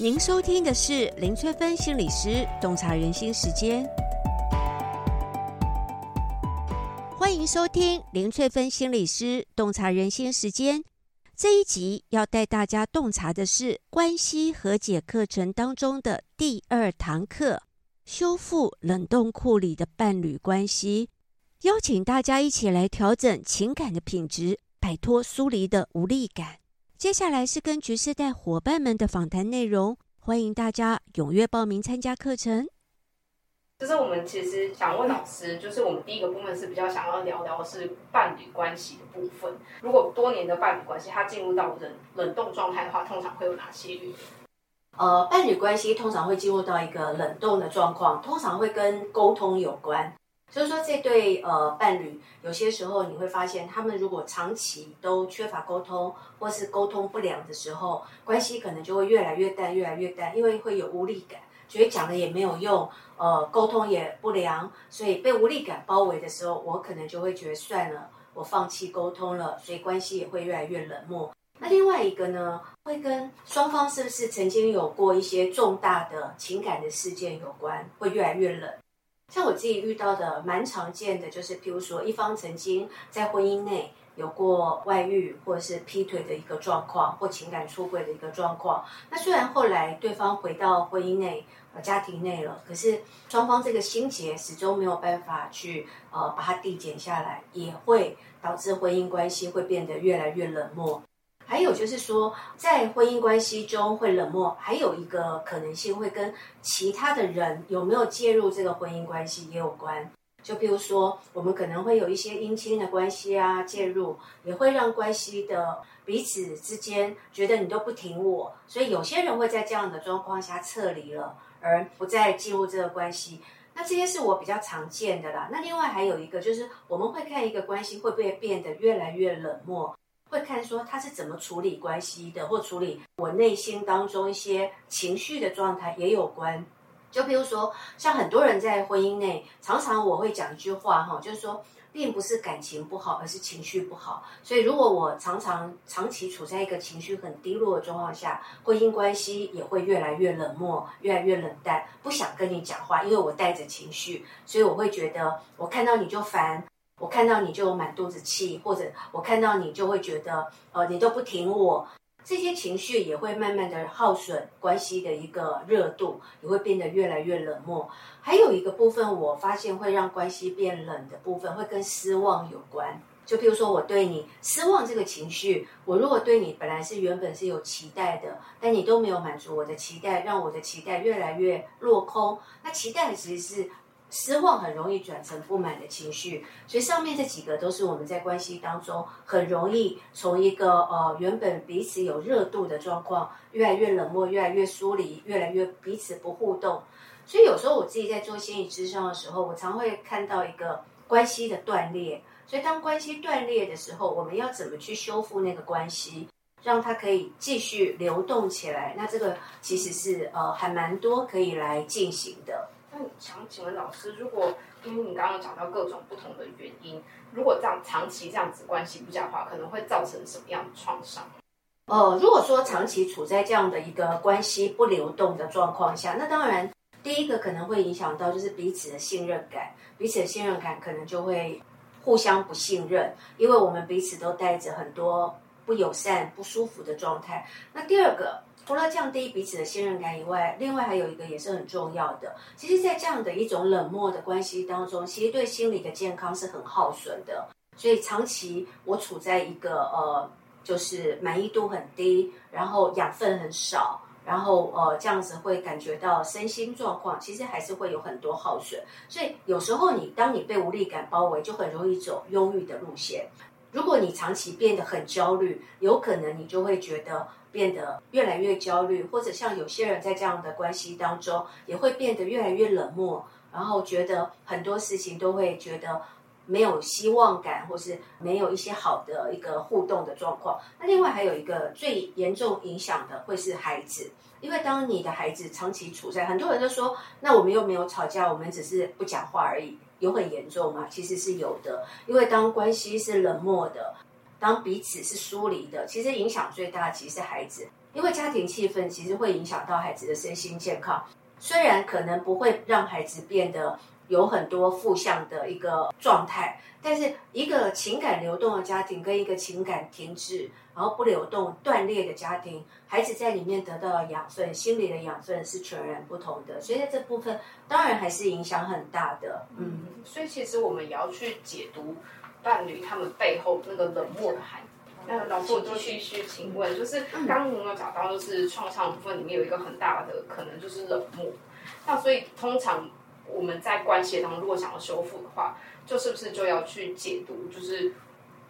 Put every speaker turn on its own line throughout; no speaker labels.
您收听的是林翠芬心理师洞察人心时间，欢迎收听林翠芬心理师洞察人心时间。这一集要带大家洞察的是关系和解课程当中的第二堂课——修复冷冻库里的伴侣关系，邀请大家一起来调整情感的品质，摆脱疏离的无力感。接下来是跟橘世代伙伴们的访谈内容，欢迎大家踊跃报名参加课程。
就是我们其实想问老师，就是我们第一个部分是比较想要聊聊的是伴侣关系的部分。如果多年的伴侣关系，它进入到冷冷冻状态的话，通常会有哪些原因？
呃，伴侣关系通常会进入到一个冷冻的状况，通常会跟沟通有关。所以说，这对呃伴侣，有些时候你会发现，他们如果长期都缺乏沟通，或是沟通不良的时候，关系可能就会越来越淡，越来越淡，因为会有无力感，觉得讲了也没有用，呃，沟通也不良，所以被无力感包围的时候，我可能就会觉得算了，我放弃沟通了，所以关系也会越来越冷漠。那另外一个呢，会跟双方是不是曾经有过一些重大的情感的事件有关，会越来越冷。像我自己遇到的蛮常见的，就是譬如说一方曾经在婚姻内有过外遇或者是劈腿的一个状况，或情感出轨的一个状况。那虽然后来对方回到婚姻内、呃家庭内了，可是双方这个心结始终没有办法去呃把它递减下来，也会导致婚姻关系会变得越来越冷漠。还有就是说，在婚姻关系中会冷漠，还有一个可能性会跟其他的人有没有介入这个婚姻关系也有关。就譬如说，我们可能会有一些姻亲的关系啊介入，也会让关系的彼此之间觉得你都不挺我，所以有些人会在这样的状况下撤离了，而不再进入这个关系。那这些是我比较常见的啦。那另外还有一个就是，我们会看一个关系会不会变得越来越冷漠。会看说他是怎么处理关系的，或处理我内心当中一些情绪的状态也有关。就比如说，像很多人在婚姻内，常常我会讲一句话哈，就是说，并不是感情不好，而是情绪不好。所以，如果我常常长期处在一个情绪很低落的状况下，婚姻关系也会越来越冷漠，越来越冷淡，不想跟你讲话，因为我带着情绪，所以我会觉得我看到你就烦。我看到你就有满肚子气，或者我看到你就会觉得，呃，你都不挺我，这些情绪也会慢慢的耗损关系的一个热度，也会变得越来越冷漠。还有一个部分，我发现会让关系变冷的部分，会跟失望有关。就譬如说我对你失望这个情绪，我如果对你本来是原本是有期待的，但你都没有满足我的期待，让我的期待越来越落空。那期待其实是。失望很容易转成不满的情绪，所以上面这几个都是我们在关系当中很容易从一个呃原本彼此有热度的状况，越来越冷漠，越来越疏离，越来越彼此不互动。所以有时候我自己在做心理咨商的时候，我常会看到一个关系的断裂。所以当关系断裂的时候，我们要怎么去修复那个关系，让它可以继续流动起来？那这个其实是呃还蛮多可以来进行的。
那想请问老师，如果因为你刚刚讲到各种不同的原因，如果这样长期这样子关系不佳的话，可能会造成什么样的创伤？
呃，如果说长期处在这样的一个关系不流动的状况下，那当然第一个可能会影响到就是彼此的信任感，彼此的信任感可能就会互相不信任，因为我们彼此都带着很多不友善、不舒服的状态。那第二个。除了降低彼此的信任感以外，另外还有一个也是很重要的。其实，在这样的一种冷漠的关系当中，其实对心理的健康是很耗损的。所以，长期我处在一个呃，就是满意度很低，然后养分很少，然后呃，这样子会感觉到身心状况其实还是会有很多耗损。所以，有时候你当你被无力感包围，就很容易走忧郁的路线。如果你长期变得很焦虑，有可能你就会觉得。变得越来越焦虑，或者像有些人在这样的关系当中，也会变得越来越冷漠，然后觉得很多事情都会觉得没有希望感，或是没有一些好的一个互动的状况。那另外还有一个最严重影响的会是孩子，因为当你的孩子长期处在，很多人都说，那我们又没有吵架，我们只是不讲话而已，有很严重吗？其实是有的，因为当关系是冷漠的。当彼此是疏离的，其实影响最大的其实是孩子，因为家庭气氛其实会影响到孩子的身心健康，虽然可能不会让孩子变得有很多负向的一个状态，但是一个情感流动的家庭跟一个情感停滞，然后不流动断裂的家庭，孩子在里面得到的养分，心理的养分是全然不同的，所以在这部分当然还是影响很大的。嗯，
所以其实我们也要去解读伴侣他们背后那个冷漠的含义。那老师，我就继续请问，就是刚刚您有讲到，就是创伤部分里面有一个很大的可能就是冷漠。那所以通常我们在关系当中，如果想要修复的话，就是不是就要去解读，就是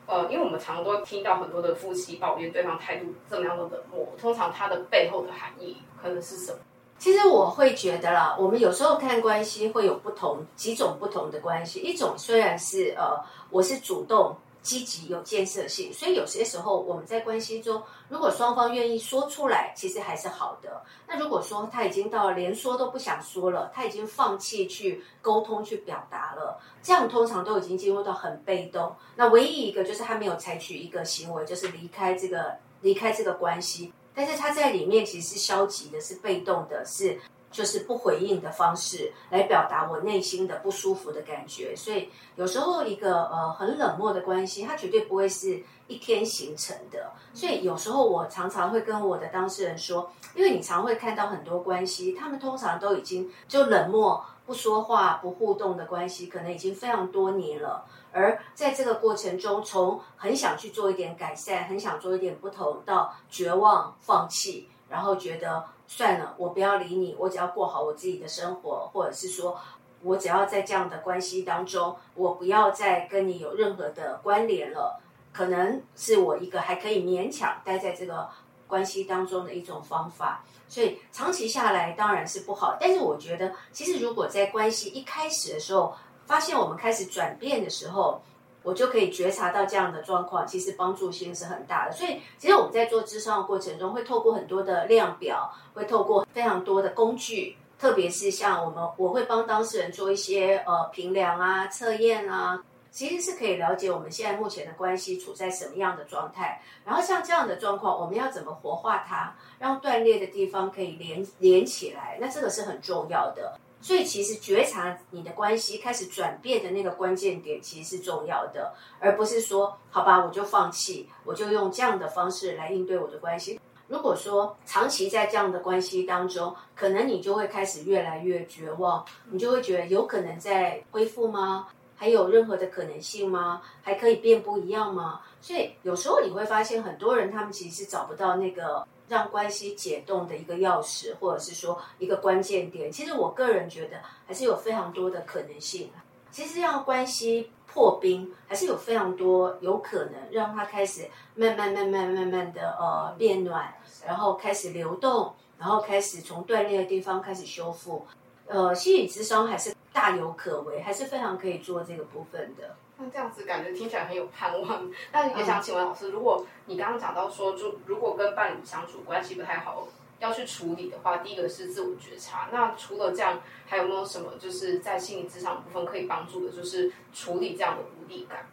呃，因为我们常常都听到很多的夫妻抱怨对方态度这么样的冷漠，通常它的背后的含义可能是什么？
其实我会觉得啦，我们有时候看关系会有不同几种不同的关系，一种虽然是呃，我是主动。积极有建设性，所以有些时候我们在关系中，如果双方愿意说出来，其实还是好的。那如果说他已经到连说都不想说了，他已经放弃去沟通去表达了，这样通常都已经进入到很被动。那唯一一个就是他没有采取一个行为，就是离开这个离开这个关系，但是他在里面其实是消极的，是被动的，是。就是不回应的方式来表达我内心的不舒服的感觉，所以有时候一个呃很冷漠的关系，它绝对不会是一天形成的。所以有时候我常常会跟我的当事人说，因为你常会看到很多关系，他们通常都已经就冷漠、不说话、不互动的关系，可能已经非常多年了。而在这个过程中，从很想去做一点改善，很想做一点不同，到绝望、放弃，然后觉得。算了，我不要理你，我只要过好我自己的生活，或者是说，我只要在这样的关系当中，我不要再跟你有任何的关联了，可能是我一个还可以勉强待在这个关系当中的一种方法。所以长期下来当然是不好，但是我觉得，其实如果在关系一开始的时候，发现我们开始转变的时候。我就可以觉察到这样的状况，其实帮助性是很大的。所以，其实我们在做咨商的过程中，会透过很多的量表，会透过非常多的工具，特别是像我们，我会帮当事人做一些呃评量啊、测验啊，其实是可以了解我们现在目前的关系处在什么样的状态。然后像这样的状况，我们要怎么活化它，让断裂的地方可以连连起来？那这个是很重要的。所以，其实觉察你的关系开始转变的那个关键点，其实是重要的，而不是说，好吧，我就放弃，我就用这样的方式来应对我的关系。如果说长期在这样的关系当中，可能你就会开始越来越绝望，你就会觉得有可能在恢复吗？还有任何的可能性吗？还可以变不一样吗？所以有时候你会发现，很多人他们其实是找不到那个。让关系解冻的一个钥匙，或者是说一个关键点，其实我个人觉得还是有非常多的可能性。其实让关系破冰，还是有非常多有可能让它开始慢慢、慢慢、慢慢的呃变暖，然后开始流动，然后开始从断裂的地方开始修复。呃，心理咨商还是大有可为，还是非常可以做这个部分的。
那这样子感觉听起来很有盼望，但也想请问老师，如果你刚刚讲到说，就如果跟伴侣相处关系不太好，要去处理的话，第一个是自我觉察。那除了这样，还有没有什么就是在心理职场部分可以帮助的，就是处理这样的无力感？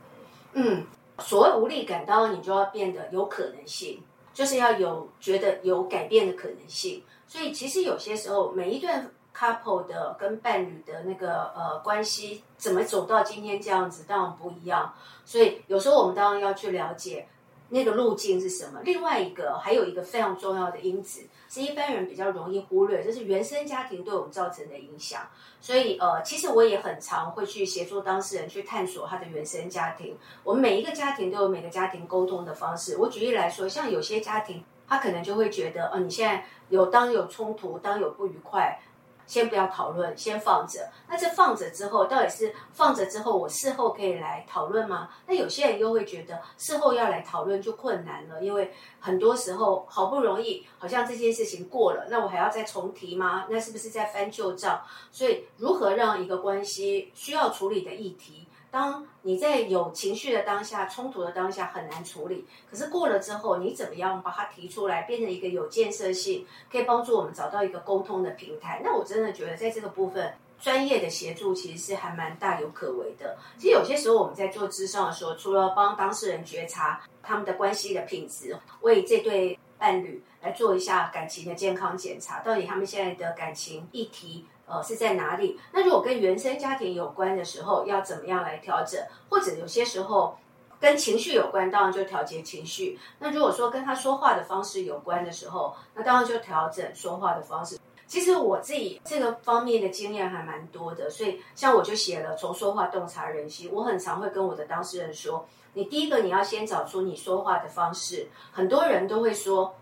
嗯，所谓无力感，当然你就要变得有可能性，就是要有觉得有改变的可能性。所以其实有些时候，每一段。Couple 的跟伴侣的那个呃关系怎么走到今天这样子，当然不一样。所以有时候我们当然要去了解那个路径是什么。另外一个还有一个非常重要的因子，是一般人比较容易忽略，就是原生家庭对我们造成的影响。所以呃，其实我也很常会去协助当事人去探索他的原生家庭。我们每一个家庭都有每个家庭沟通的方式。我举例来说，像有些家庭，他可能就会觉得，呃，你现在有当有冲突，当有不愉快。先不要讨论，先放着。那这放着之后，到底是放着之后，我事后可以来讨论吗？那有些人又会觉得事后要来讨论就困难了，因为很多时候好不容易好像这件事情过了，那我还要再重提吗？那是不是在翻旧账？所以，如何让一个关系需要处理的议题？当你在有情绪的当下、冲突的当下很难处理，可是过了之后，你怎么样把它提出来，变成一个有建设性，可以帮助我们找到一个沟通的平台？那我真的觉得，在这个部分，专业的协助其实是还蛮大有可为的。其实有些时候我们在做咨商的时候，除了帮当事人觉察他们的关系的品质，为这对伴侣来做一下感情的健康检查，到底他们现在的感情议题呃是在哪里？那如果跟原生家庭有关的时候，要怎么样来调整？或者有些时候跟情绪有关，当然就调节情绪。那如果说跟他说话的方式有关的时候，那当然就调整说话的方式。其实我自己这个方面的经验还蛮多的，所以像我就写了《从说话洞察人心》，我很常会跟我的当事人说。你第一个，你要先找出你说话的方式。很多人都会说，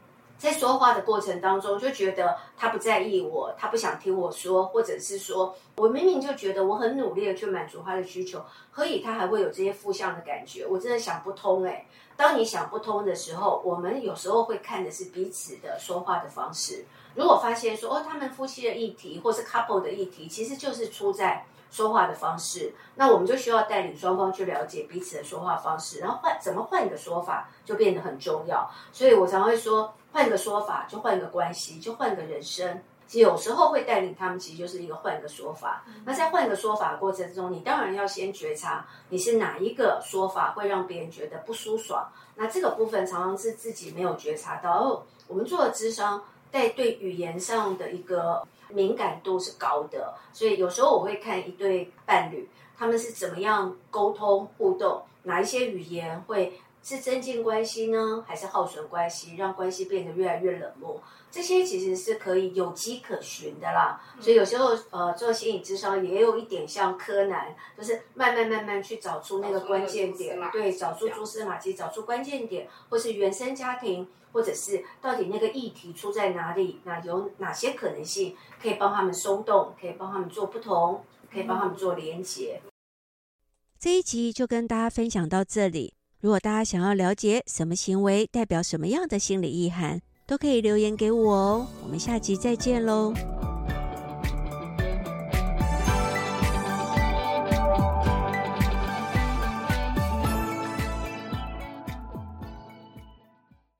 在说话的过程当中，就觉得他不在意我，他不想听我说，或者是说我明明就觉得我很努力的去满足他的需求，何以他还会有这些负向的感觉？我真的想不通哎。当你想不通的时候，我们有时候会看的是彼此的说话的方式。如果发现说，哦，他们夫妻的议题，或是 couple 的议题，其实就是出在。说话的方式，那我们就需要带领双方去了解彼此的说话方式，然后换怎么换一个说法就变得很重要。所以我常会说，换一个说法就换一个关系，就换个人生。其实有时候会带领他们，其实就是一个换一个说法。那在换一个说法的过程中，你当然要先觉察你是哪一个说法会让别人觉得不舒爽。那这个部分常常是自己没有觉察到。哦，我们做的咨商，在对语言上的一个。敏感度是高的，所以有时候我会看一对伴侣，他们是怎么样沟通互动，哪一些语言会是增进关系呢，还是耗损关系，让关系变得越来越冷漠？这些其实是可以有迹可循的啦。所以有时候呃做心理咨商也有一点像柯南，就是慢慢慢慢去找出那个关键点，对，找出蛛丝马迹，找出关键点，或是原生家庭。或者是到底那个议题出在哪里？那有哪些可能性可以帮他们松动？可以帮他们做不同？可以帮他们做连接？
这一集就跟大家分享到这里。如果大家想要了解什么行为代表什么样的心理意涵，都可以留言给我哦。我们下集再见喽。